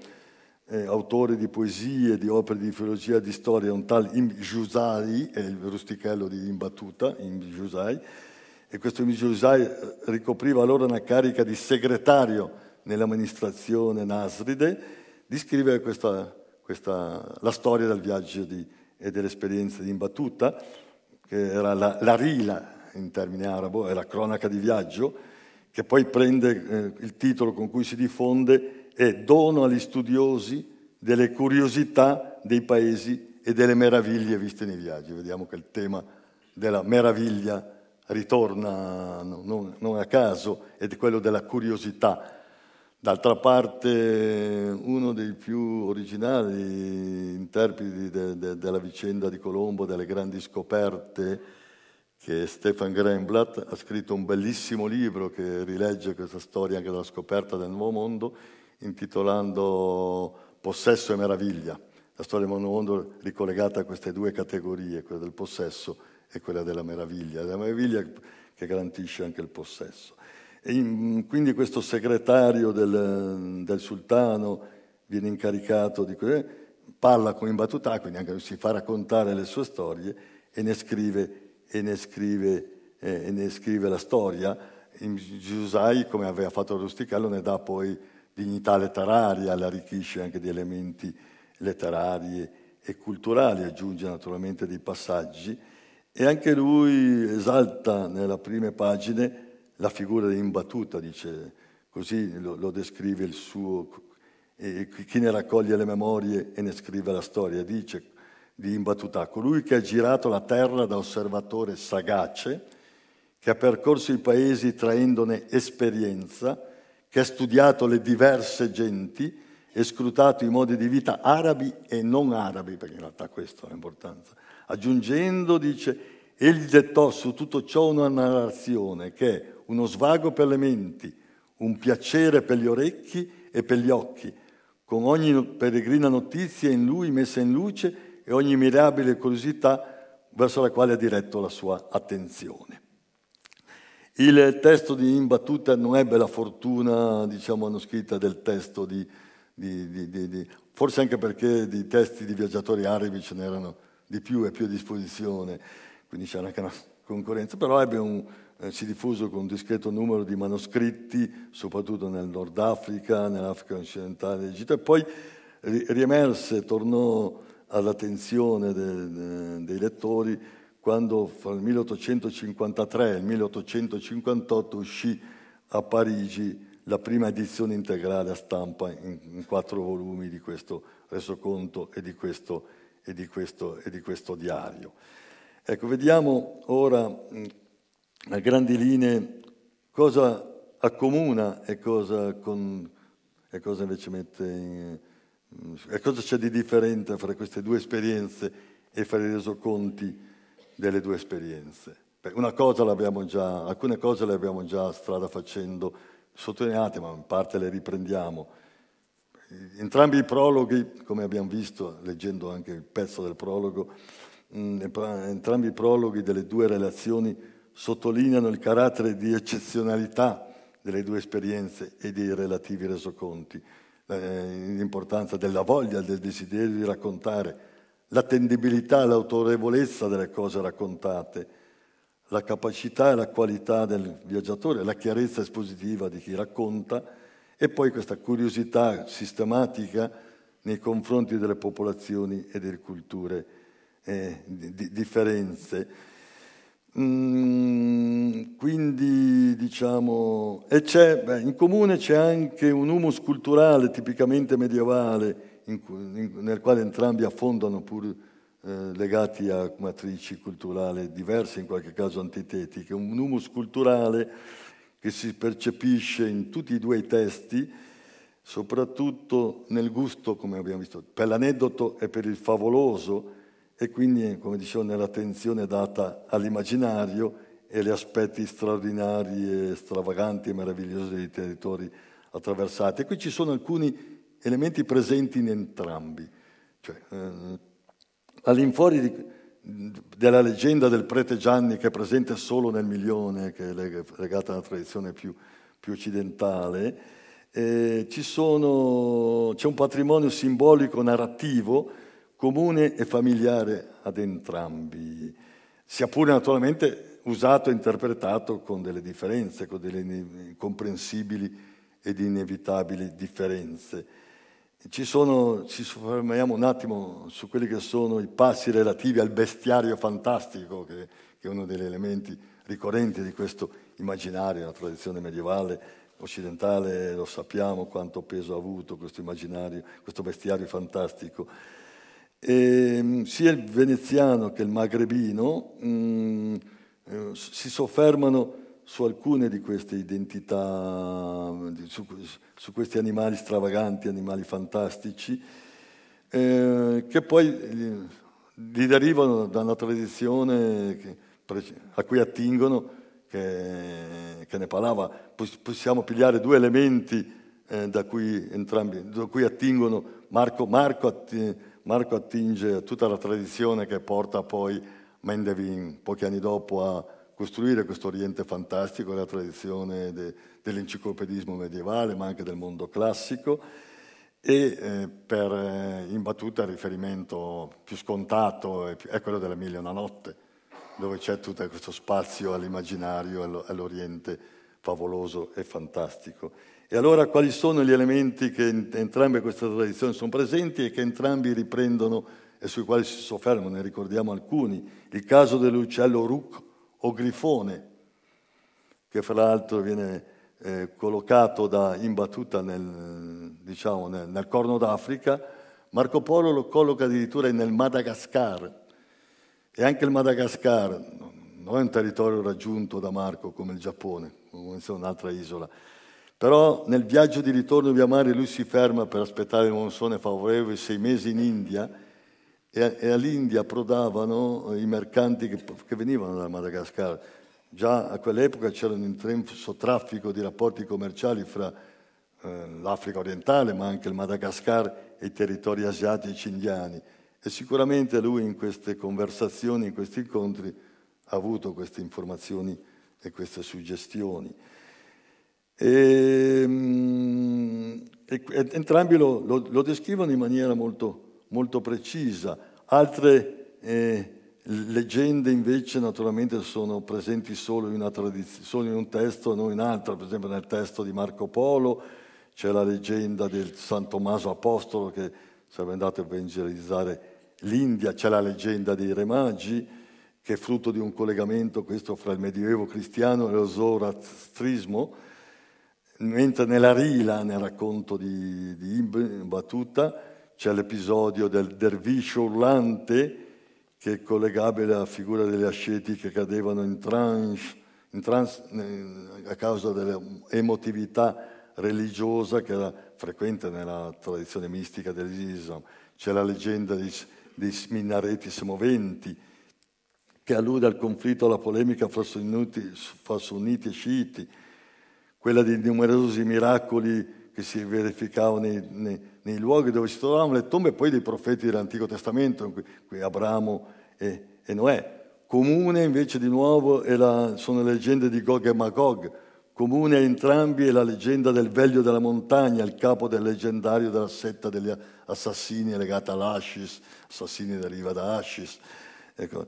eh, autore di poesie, di opere di filologia e di storia, un tal Im Jusai, è il rustichello di Imbattuta, Im Jusai, e questo Im Jusai eh, ricopriva allora una carica di segretario nell'amministrazione Nasride, di scrivere questa, questa, la storia del viaggio di, e delle esperienze di Imbattuta, che era la, la rila in termini arabo, è la cronaca di viaggio, che poi prende eh, il titolo con cui si diffonde, è Dono agli studiosi delle curiosità dei paesi e delle meraviglie viste nei viaggi. Vediamo che il tema della meraviglia ritorna non, non a caso, ed è quello della curiosità. D'altra parte, uno dei più originali interpreti de, de, della vicenda di Colombo, delle grandi scoperte, che Stefan Greenblatt ha scritto un bellissimo libro che rilegge questa storia anche della scoperta del nuovo mondo, intitolando Possesso e meraviglia. La storia del nuovo mondo ricollegata a queste due categorie, quella del possesso e quella della meraviglia. La meraviglia che garantisce anche il possesso. In, quindi questo segretario del, del, sultano viene incaricato di parla con imbattutà, quindi anche si fa raccontare le sue storie e ne scrive e ne scrive, eh, e ne scrive la storia. In Giusai, come aveva fatto Rustichello, ne dà poi dignità letteraria, la arricchisce anche di elementi letterari e culturali, aggiunge naturalmente dei passaggi e anche lui esalta nelle prime pagine la figura imbattuta, dice, così lo, lo descrive il suo, e chi ne raccoglie le memorie e ne scrive la storia, dice di imbattuta, colui che ha girato la terra da osservatore sagace, che ha percorso i paesi traendone esperienza, che ha studiato le diverse genti e scrutato i modi di vita arabi e non arabi, perché in realtà questo ha l'importanza. Aggiungendo, dice, egli dettò su tutto ciò una narrazione che uno svago per le menti, un piacere per gli orecchi e per gli occhi, con ogni peregrina notizia in lui messa in luce e ogni mirabile curiosità verso la quale ha diretto la sua attenzione. Il testo di Imbattuta non ebbe la fortuna, diciamo, manoscritta del testo di, di, di, di, forse anche perché di testi di viaggiatori arabi ce n'erano di più e più a disposizione, quindi c'era anche una concorrenza, però ebbe un, eh, si diffuse con un discreto numero di manoscritti, soprattutto nel Nord Africa, nell'Africa occidentale, Egitto, e poi riemerse, tornò all'attenzione de, dei lettori quando fra il 1853 e il 1858 uscì a Parigi la prima edizione integrale a stampa in, in quattro volumi di questo resoconto e di questo, e di questo, e di questo diario. Ecco, vediamo ora a grandi linee cosa accomuna e cosa, con, e cosa invece mette in, e cosa c'è di differente fra queste due esperienze e fra i resoconti delle due esperienze? Cosa già, alcune cose le abbiamo già strada facendo sottolineate, ma in parte le riprendiamo. Entrambi i prologhi, come abbiamo visto leggendo anche il pezzo del prologo, mm, entrambi i prologhi delle due relazioni sottolineano il carattere di eccezionalità delle due esperienze e dei relativi resoconti eh, l'importanza della voglia, del desiderio di raccontare, l'attendibilità, l'autorevolezza delle cose raccontate, la capacità e la qualità del viaggiatore, la chiarezza espositiva di chi racconta e poi questa curiosità sistematica nei confronti delle popolazioni e delle culture eh, di, differenze. Mm, quindi diciamo, e c'è, beh, in comune c'è anche un humus culturale tipicamente medievale in, in, nel quale entrambi affondano pur eh, legati a matrici culturali diverse, in qualche caso antitetiche, un humus culturale che si percepisce in tutti e due i testi, soprattutto nel gusto, come abbiamo visto, per l'aneddoto e per il favoloso, e quindi, come dicevo, nell'attenzione data all'immaginario e agli aspetti straordinari e stravaganti e meravigliosi dei territori attraversati. E qui ci sono alcuni elementi presenti in entrambi. Cioè, eh, all'infuori di, della leggenda del prete Gianni che è presente solo nel milione, che è legata alla tradizione più, più occidentale, eh, sono, c'è un patrimonio simbolico narrativo comune e familiare ad entrambi, sia pure naturalmente usato e interpretato con delle differenze, con delle comprensibili ed inevitabili differenze. Ci, sono, ci soffermiamo un attimo su quelli che sono i passi relativi al bestiario fantastico, che, che è uno degli elementi ricorrenti di questo immaginario, la tradizione medievale occidentale, lo sappiamo quanto peso ha avuto questo immaginario, questo bestiario fantastico. E, ehm, sia il veneziano che il magrebino mh, mm, eh, si soffermano su alcune di queste identità, su, su questi animali stravaganti, animali fantastici, eh, che poi gli, gli, derivano da una tradizione che, a cui attingono, che, che, ne parlava. Possiamo pigliare due elementi eh, da, cui entrambi, da cui attingono. Marco, Marco, attinge, Marco attinge tutta la tradizione che porta poi Mendevin pochi anni dopo a costruire questo Oriente fantastico, la tradizione de, dell'enciclopedismo medievale, ma anche del mondo classico, e eh, per, eh, in battuta il riferimento più scontato è, è, quello della Mille e una notte, dove c'è tutto questo spazio all'immaginario, all'Oriente favoloso e fantastico. E allora quali sono gli elementi che in entrambe queste tradizioni sono presenti e che entrambi riprendono e sui quali si soffermano? Ne ricordiamo alcuni. Il caso dell'uccello Rook o grifone, che fra l'altro viene eh, collocato da, in battuta nel, diciamo, nel, nel, Corno d'Africa, Marco Polo lo colloca addirittura nel Madagascar. E anche il Madagascar non è un territorio raggiunto da Marco come il Giappone, come se un'altra isola. Però nel viaggio di ritorno via mare lui si ferma per aspettare il monsone favorevole sei mesi in India e, all'India approdavano i mercanti che, che venivano da Madagascar. Già a quell'epoca c'era un intenso traffico di rapporti commerciali fra eh, l'Africa orientale, ma anche il Madagascar e i territori asiatici indiani. E sicuramente lui in queste conversazioni, in questi incontri, ha avuto queste informazioni e queste suggestioni. E, mm, e, e entrambi lo, lo, lo descrivono in maniera molto, molto precisa. Altre eh, leggende invece naturalmente sono presenti solo in, tradiz- solo in un testo, non in altro, per esempio nel testo di Marco Polo c'è la leggenda del San Tommaso Apostolo che sarebbe andato a evangelizzare l'India, c'è la leggenda dei Re Magi che è frutto di un collegamento questo fra il Medioevo cristiano e lo Zoroastrismo, mentre nella Rila, nel racconto di, di Ibn Battuta, c'è l'episodio del derviscio urlante che è collegabile alla figura degli asceti che cadevano in trance, in trance eh, a causa dell'emotività religiosa che era frequente nella tradizione mistica dell'Islam. C'è la leggenda dei, dei minareti semoventi che allude al conflitto, alla polemica fra sunniti, fra sunniti e sciiti, quella di numerosi miracoli che si verificavano nei, nei, nei, luoghi dove si trovavano le tombe poi dei profeti dell'Antico Testamento, qui Abramo e, e, Noè. Comune invece di nuovo la, sono le leggende di Gog e Magog, comune a entrambi è la leggenda del Veglio della montagna, il capo del leggendario della setta degli assassini legata all'Ashis, assassini deriva da Ashis. Ecco.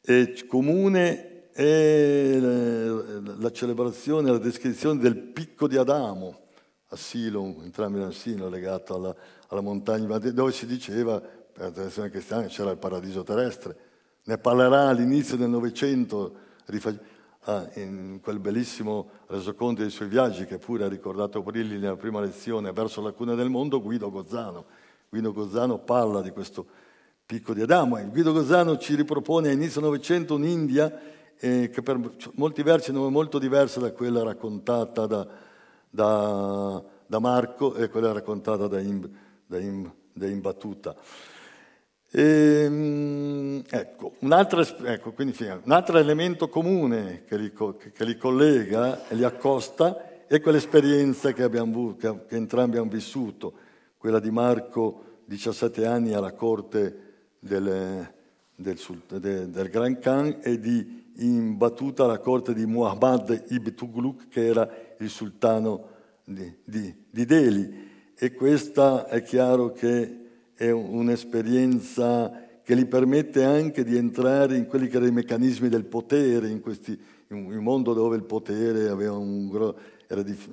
E comune è la, la celebrazione, la descrizione del picco di Adamo, a Silo, entrambi a Silo, legato alla, alla montagna, dove si diceva, per la tradizione cristiana, c'era il paradiso terrestre. Ne parlerà all'inizio del Novecento, ah, in quel bellissimo resoconto dei suoi viaggi, che pure ha ricordato Brilli nella prima lezione, verso la cuna del mondo, Guido Gozzano. Guido Gozzano parla di questo picco di Adamo e Guido Gozzano ci ripropone a inizio Novecento un'India eh, che per molti versi è molto diversa da quella raccontata da, da, da Marco e quella raccontata da, Im, da, Im, da Imbattuta. Ehm, ecco, un altro, ecco, un altro, elemento comune che li, che li, collega e li accosta è quell'esperienza che, abbiamo, che, che entrambi abbiamo vissuto, quella di Marco, 17 anni alla corte del, del, del, del Gran Khan e di imbattuta alla corte di Muhammad ibn Tughlaq, che era il sultano di, di, di Delhi. E questa è chiaro che è un'esperienza che gli permette anche di entrare in quelli che erano i meccanismi del potere, in, questi, in un mondo dove il potere aveva, un,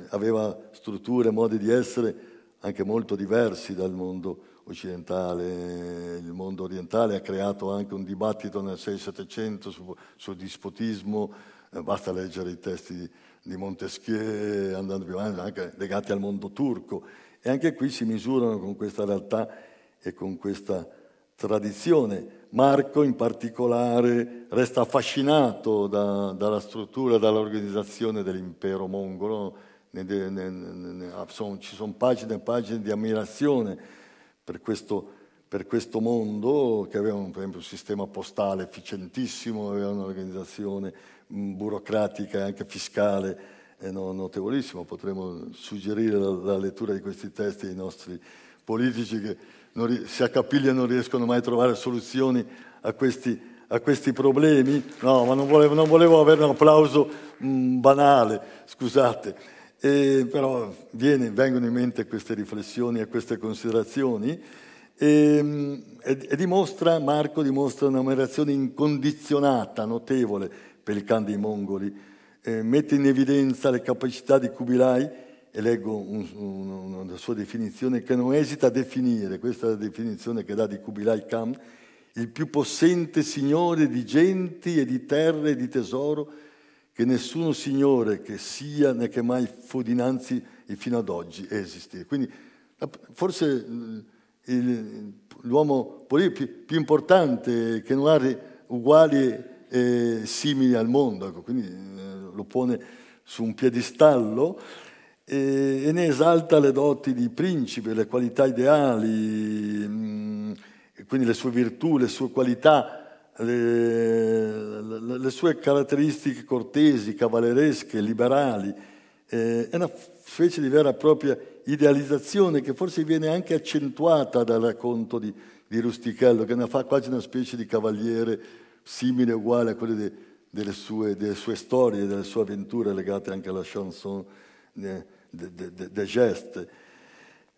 aveva strutture, modi di essere anche molto diversi dal mondo occidentale. Il mondo orientale ha creato anche un dibattito nel 6-700 su, sul dispotismo, eh, basta leggere i testi di, Montesquieu, andando più avanti, anche legati al mondo turco. E anche qui si misurano con questa realtà e con questa tradizione. Marco in particolare resta affascinato da, dalla struttura, dall'organizzazione dell'impero mongolo, ne, ne, ne, ci sono pagine e pagine di ammirazione per questo, per questo mondo che aveva un, per esempio, un sistema postale efficientissimo, aveva un'organizzazione burocratica e anche fiscale eh, notevolissima. Potremmo suggerire la, la lettura di questi testi ai nostri politici che non, si accapigliano non riescono mai a trovare soluzioni a questi, a questi problemi. No, ma non volevo, non volevo avere un applauso mh, banale, scusate. E, però viene, vengono in mente queste riflessioni e queste considerazioni e, mm, e, e dimostra, Marco dimostra un'ammirazione incondizionata, notevole per il Khan dei Mongoli, eh, mette in evidenza le capacità di Kubilai e leggo un, un, una sua definizione che non esita a definire, questa è la definizione che dà di Kubilai Khan, il più possente signore di genti e di terre e di tesoro che nessuno signore che sia né che mai fu dinanzi e fino ad oggi esiste. Quindi forse il, l'uomo più, più, importante che non ha uguali e simili al mondo, ecco, quindi eh, lo pone su un piedistallo e, e, ne esalta le doti di principe, le qualità ideali, mh, quindi le sue virtù, le sue qualità le, le, le sue caratteristiche cortesi, cavalleresche, liberali. Eh, è una specie di vera e propria idealizzazione che forse viene anche accentuata dal racconto di, di Rustichello, che ne fa quasi una specie di cavaliere simile e uguale a quelle de, delle, sue, delle, sue, storie, delle sue avventure legate anche alla chanson de, de, de geste. Mm,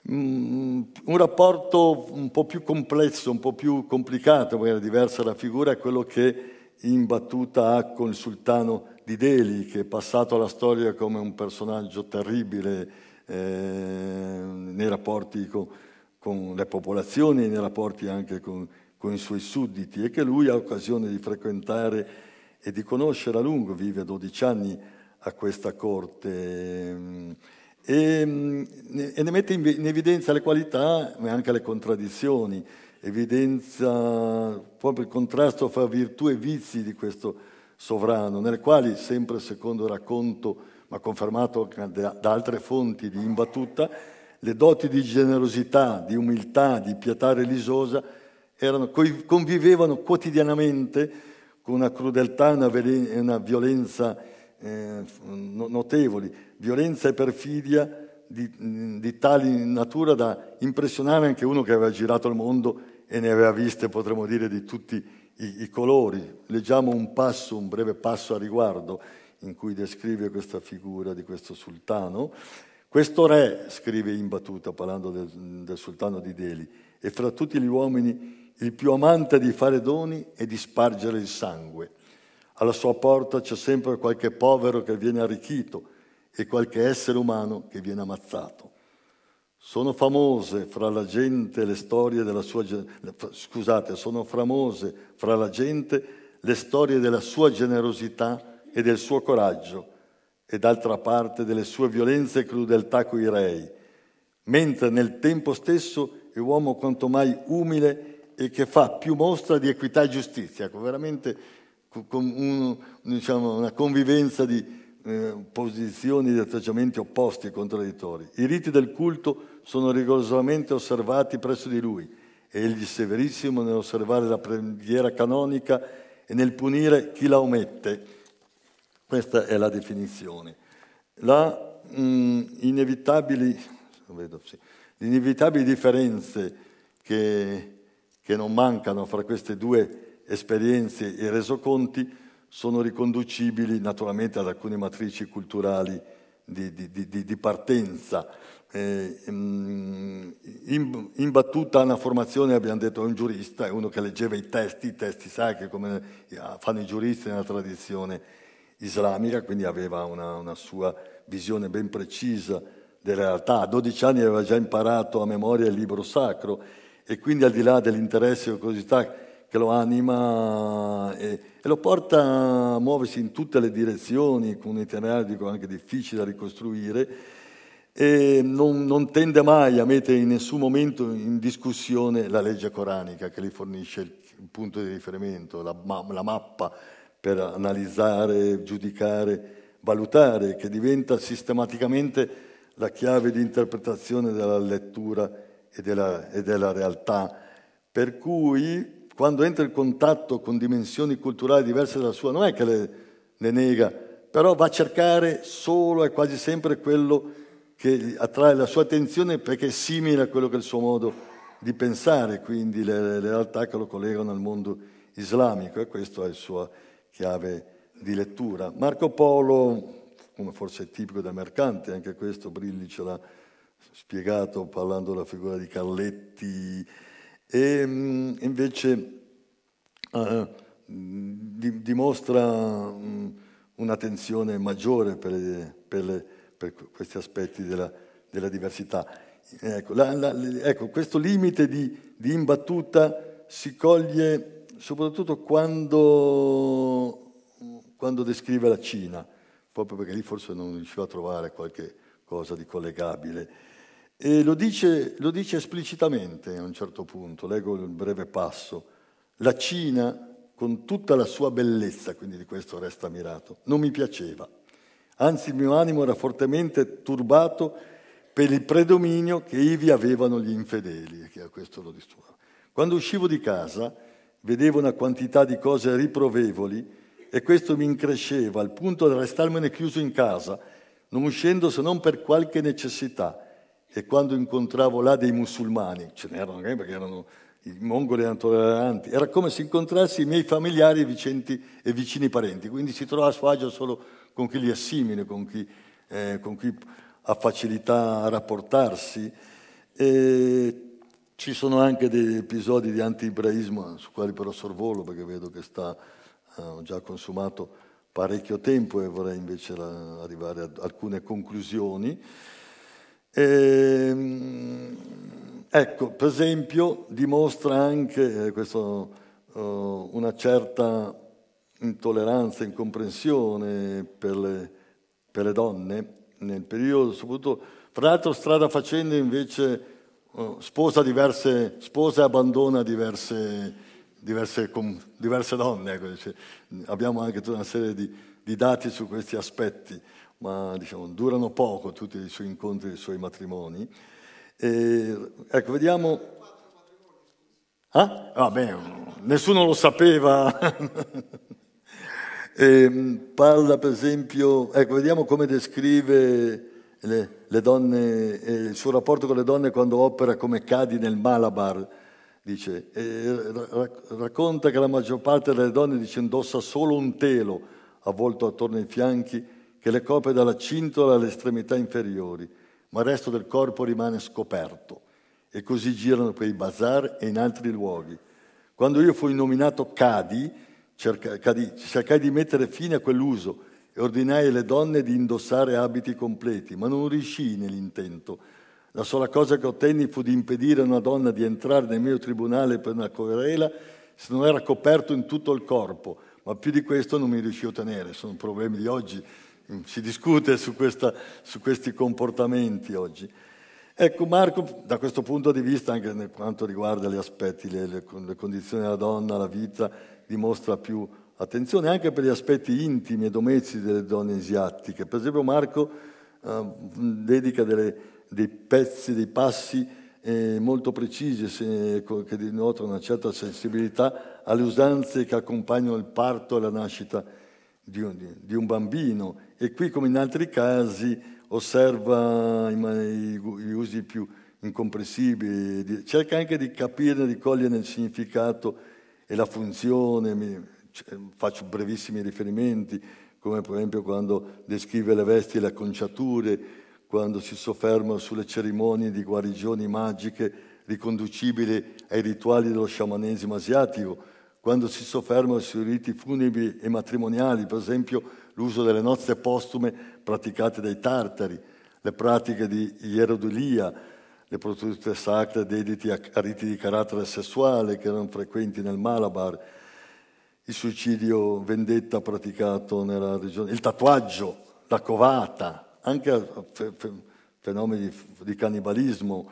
un rapporto un po' più complesso, un po' più complicato, magari diversa la figura, è quello che in battuta ha con il sultano di Delhi, che è passato alla storia come un personaggio terribile eh, nei rapporti con, con, le popolazioni e nei rapporti anche con, con i suoi sudditi e che lui ha occasione di frequentare e di conoscere a lungo, vive 12 anni a questa corte e, mm, e ne mette in evidenza le qualità ma anche le contraddizioni, evidenzia proprio il contrasto fra virtù e vizi di questo sovrano, nelle quali, sempre secondo il racconto, ma confermato da altre fonti di imbattuta, le doti di generosità, di umiltà, di pietà religiosa erano, convivevano quotidianamente con una crudeltà e una, violenza eh, notevoli, violenza e perfidia di, di tali natura da impressionare anche uno che aveva girato il mondo e ne aveva viste, potremmo dire, di tutti i, i, colori. Leggiamo un passo, un breve passo a riguardo, in cui descrive questa figura di questo sultano. Questo re, scrive in battuta, parlando del, del sultano di Delhi, è fra tutti gli uomini il più amante di fare doni e di spargere il sangue. Alla sua porta c'è sempre qualche povero che viene arricchito e qualche essere umano che viene ammazzato. Sono famose fra la gente le storie della sua scusate, sono famose fra la gente le storie della sua generosità e del suo coraggio e d'altra parte delle sue violenze e crudeltà coi rei, mentre nel tempo stesso è uomo quanto mai umile e che fa più mostra di equità e giustizia, ecco, veramente con un, diciamo, una convivenza di eh, posizioni di atteggiamenti opposti e contraddittori. I riti del culto sono rigorosamente osservati presso di lui. Egli è severissimo nell'osservare la preghiera canonica e nel punire chi la omette. Questa è la definizione. La, mh, mm, inevitabili, vedo, sì, le inevitabili differenze che, che non mancano fra queste due esperienze e resoconti sono riconducibili naturalmente ad alcune matrici culturali di, di, di, di partenza. Eh, in, in, battuta una formazione, abbiamo detto, è un giurista, è uno che leggeva i testi, i testi sacri, come fanno i giuristi nella tradizione islamica, quindi aveva una, una sua visione ben precisa della realtà. A 12 anni aveva già imparato a memoria il libro sacro e quindi al di là dell'interesse e curiosità che lo anima e, e, lo porta a muoversi in tutte le direzioni, con un itinerario anche difficile da ricostruire, e non, non, tende mai a mettere in nessun momento in discussione la legge coranica che gli fornisce il, il punto di riferimento, la, la mappa per analizzare, giudicare, valutare, che diventa sistematicamente la chiave di interpretazione della lettura e della, e della realtà. Per cui quando entra in contatto con dimensioni culturali diverse dalla sua, non è che le, le nega, però va a cercare solo e quasi sempre quello che attrae la sua attenzione perché è simile a quello che è il suo modo di pensare, quindi le, le realtà che lo collegano al mondo islamico e questo è il suo chiave di lettura. Marco Polo, come forse è tipico del mercante, anche questo Brilli ce l'ha spiegato parlando della figura di Carletti, e mm, invece uh, dimostra um, un'attenzione maggiore per, per, per, questi aspetti della, della diversità. Ecco, la, la, ecco, questo limite di, di imbattuta si coglie soprattutto quando, quando descrive la Cina, proprio perché lì forse non riusciva a trovare qualche cosa di collegabile. E lo dice, lo dice esplicitamente a un certo punto, leggo il breve passo. La Cina, con tutta la sua bellezza, quindi di questo resta ammirato, non mi piaceva. Anzi, il mio animo era fortemente turbato per il predominio che ivi avevano gli infedeli, che a questo lo disturba. Quando uscivo di casa, vedevo una quantità di cose riprovevoli e questo mi incresceva al punto da restarmene chiuso in casa, non uscendo se non per qualche necessità. E quando incontravo là dei musulmani, ce n'erano anche perché erano i mongoli erano tolleranti, era come se incontrassi i miei familiari e, vicenti, e vicini parenti, quindi si trova a suo agio solo con chi li è simile, con chi, eh, con chi ha facilità a rapportarsi. E ci sono anche degli episodi di anti-ibraismo su quali però sorvolo perché vedo che sta uh, già consumato parecchio tempo e vorrei invece la, arrivare a alcune conclusioni. E, ehm, ecco, per esempio, dimostra anche eh, questo, uh, una certa intolleranza, incomprensione per le, per le donne nel periodo, soprattutto, fra l'altro strada facendo invece Oh, sposa, diverse, sposa e abbandona diverse, diverse, com, diverse donne. Ecco, cioè, abbiamo anche tutta una serie di, di dati su questi aspetti, ma diciamo, durano poco tutti i suoi incontri, i suoi matrimoni. E, ecco, vediamo. Ah? Vabbè, nessuno lo sapeva. e, parla per esempio, ecco, vediamo come descrive le, le donne, eh, il suo rapporto con le donne quando opera come Cadi nel Malabar. Dice, eh, racconta che la maggior parte delle donne dice, indossa solo un telo avvolto attorno ai fianchi che le copre dalla cintola alle estremità inferiori, ma il resto del corpo rimane scoperto e così girano per i bazar e in altri luoghi. Quando io fui nominato Cadi, cercai di mettere fine a quell'uso e ordinai alle donne di indossare abiti completi, ma non riuscii nell'intento. La sola cosa che ottenni fu di impedire a una donna di entrare nel mio tribunale per una querela se non era coperto in tutto il corpo, ma più di questo non mi riuscì a ottenere. Sono problemi di oggi, si discute su, questa, su questi comportamenti oggi. Ecco, Marco, da questo punto di vista, anche per quanto riguarda gli aspetti, le, le, le condizioni della donna, la vita, dimostra più Attenzione anche per gli aspetti intimi e domestici delle donne asiatiche. Per esempio Marco eh, dedica delle, dei pezzi, dei passi eh, molto precisi se, che denotano una certa sensibilità alle usanze che accompagnano il parto e la nascita di un, di un bambino. E qui, come in altri casi, osserva i, i, usi più incomprensibili, cerca anche di capire, di cogliere il significato e la funzione, mi, faccio brevissimi riferimenti, come per esempio quando descrive le vesti e le acconciature, quando si sofferma sulle cerimonie di guarigioni magiche riconducibili ai rituali dello sciamanesimo asiatico, quando si sofferma sui riti funebri e matrimoniali, per esempio l'uso delle nozze postume praticate dai tartari, le pratiche di ierodulia, le prostitute sacre dediti a, riti di carattere sessuale che erano frequenti nel Malabar, il suicidio vendetta praticato nella regione, il tatuaggio, la covata, anche fenomeni di cannibalismo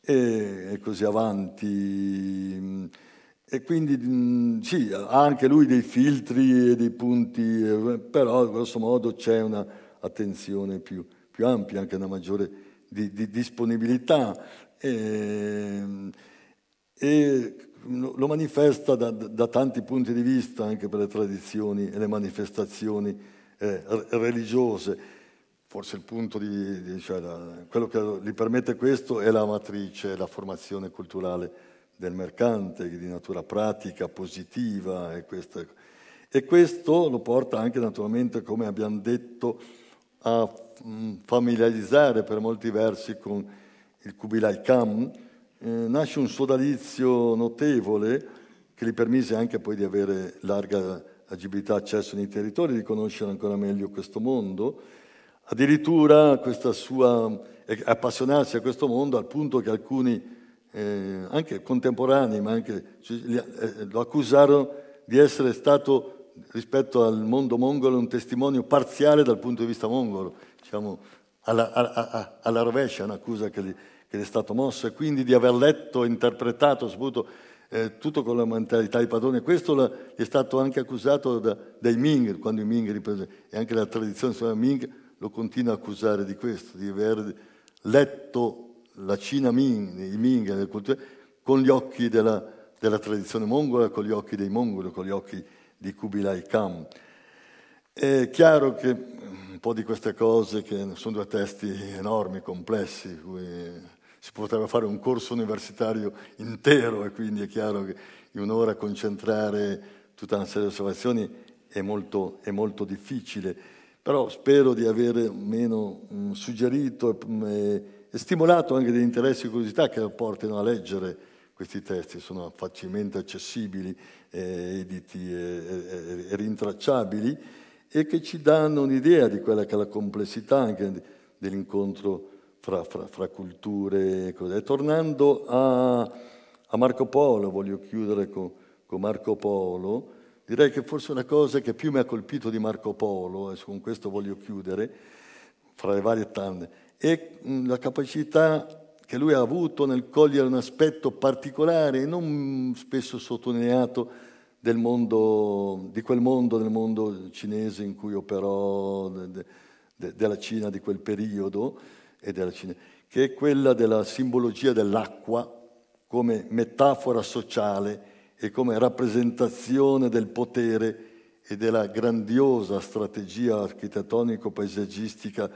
e così avanti. E quindi sì, ha anche lui dei filtri e dei punti, però grosso modo c'è un'attenzione più, più ampia, anche una maggiore di, di disponibilità. E, e lo manifesta da, da, tanti punti di vista anche per le tradizioni e le manifestazioni eh, religiose. Forse il punto di, di cioè quello che gli permette questo è la matrice, la formazione culturale del mercante, di natura pratica, positiva. E, questa, e questo lo porta anche naturalmente, come abbiamo detto, a mm, familiarizzare per molti versi con il Kubilai Khan, eh, nasce un sodalizio notevole che gli permise anche poi di avere larga agibilità, accesso nei territori, di conoscere ancora meglio questo mondo, addirittura questa sua, appassionarsi a questo mondo al punto che alcuni, eh, anche contemporanei, ma anche, eh, lo accusarono di essere stato rispetto al mondo mongolo un testimonio parziale dal punto di vista mongolo, diciamo, alla, alla, alla rovescia, un'accusa che gli, che gli è stato mosso e quindi di aver letto interpretato, soprattutto eh, tutto con la mentalità di padrone. Questo la, è stato anche accusato da, dai Ming, quando i Ming riprese, e anche la tradizione Ming lo continua a accusare di questo, di aver letto la Cina Ming, i Ming, con gli occhi della, della tradizione mongola, con gli occhi dei mongoli, con gli occhi di Kubilai Khan. È chiaro che un po' di queste cose, che sono due testi enormi, complessi, si potrebbe fare un corso universitario intero e quindi è chiaro che in un'ora concentrare tutta una serie di osservazioni è molto, è molto difficile, però spero di aver meno mh, suggerito e, e, stimolato anche degli interessi e curiosità che portino a leggere questi testi, sono facilmente accessibili, eh, editi e, e rintracciabili e che ci danno un'idea di quella che è la complessità anche dell'incontro fra, fra, fra culture. E tornando a, a, Marco Polo, voglio chiudere con, con, Marco Polo, direi che forse una cosa che più mi ha colpito di Marco Polo, e con questo voglio chiudere, fra le varie tante, è la capacità che lui ha avuto nel cogliere un aspetto particolare e non spesso sottolineato del mondo, di quel mondo, del mondo cinese in cui operò, de, de, della Cina di quel periodo, e della Cina, che è quella della simbologia dell'acqua come metafora sociale e come rappresentazione del potere e della grandiosa strategia architettonico-paesaggistica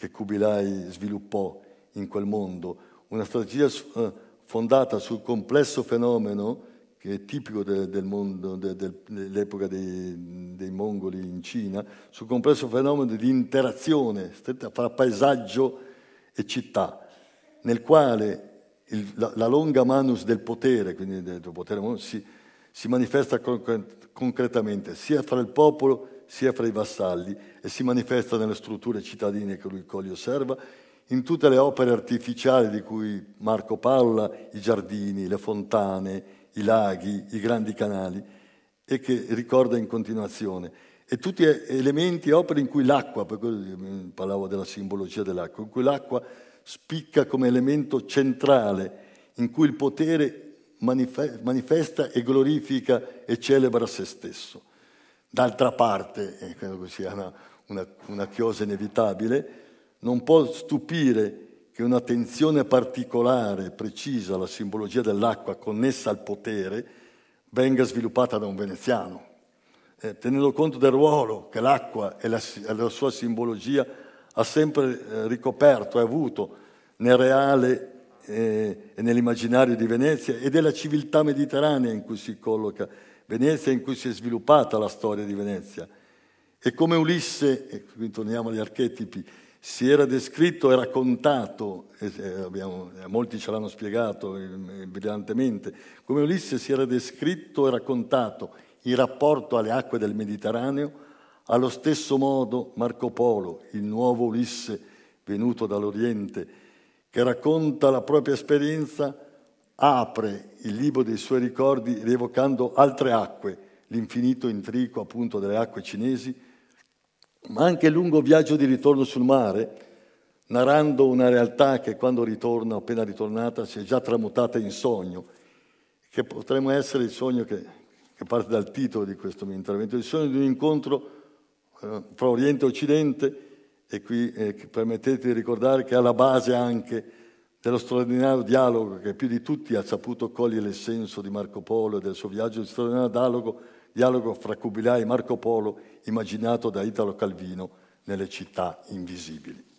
che Kubilai sviluppò in quel mondo, una strategia eh, fondata sul complesso fenomeno che è tipico de, del mondo, de, de, dell'epoca dei, dei, mongoli in Cina, sul complesso fenomeno di interazione fra paesaggio e città, nel quale il, la, la, longa manus del potere, quindi del potere si, si manifesta concretamente sia fra il popolo sia fra i vassalli e si manifesta nelle strutture cittadine che lui coglie osserva, in tutte le opere artificiali di cui Marco parla, i giardini, le fontane, i laghi, i grandi canali, e che ricorda in continuazione e tutti elementi e opere in cui l'acqua, per quello parlavo della simbologia dell'acqua, in cui l'acqua spicca come elemento centrale, in cui il potere manifesta e glorifica e celebra se stesso. D'altra parte, e credo che sia una, una, una chiosa inevitabile, non può stupire che un'attenzione particolare, precisa alla simbologia dell'acqua connessa al potere venga sviluppata da un veneziano. Eh, tenendo conto del ruolo che l'acqua e la, e la sua simbologia ha sempre eh, ricoperto e avuto nel reale eh, e nell'immaginario di Venezia e della civiltà mediterranea in cui si colloca Venezia, in cui si è sviluppata la storia di Venezia. E come Ulisse, e qui torniamo agli archetipi, si era descritto e raccontato, e abbiamo, molti ce l'hanno spiegato brillantemente, come Ulisse si era descritto e raccontato in rapporto alle acque del Mediterraneo, allo stesso modo Marco Polo, il nuovo Ulisse venuto dall'Oriente, che racconta la propria esperienza, apre il libro dei suoi ricordi rievocando altre acque, l'infinito intrico appunto delle acque cinesi, ma anche il lungo viaggio di ritorno sul mare, narrando una realtà che quando ritorna, appena ritornata, si è già tramutata in sogno, che potremmo essere il sogno che, che parte dal titolo di questo mio intervento, il sogno di un incontro eh, fra Oriente e Occidente, e qui eh, permettete di ricordare che alla base anche dello straordinario dialogo che più di tutti ha saputo cogliere il senso di Marco Polo e del suo viaggio, il straordinario dialogo, dialogo fra Kubilai e Marco Polo immaginato da Italo Calvino nelle città invisibili.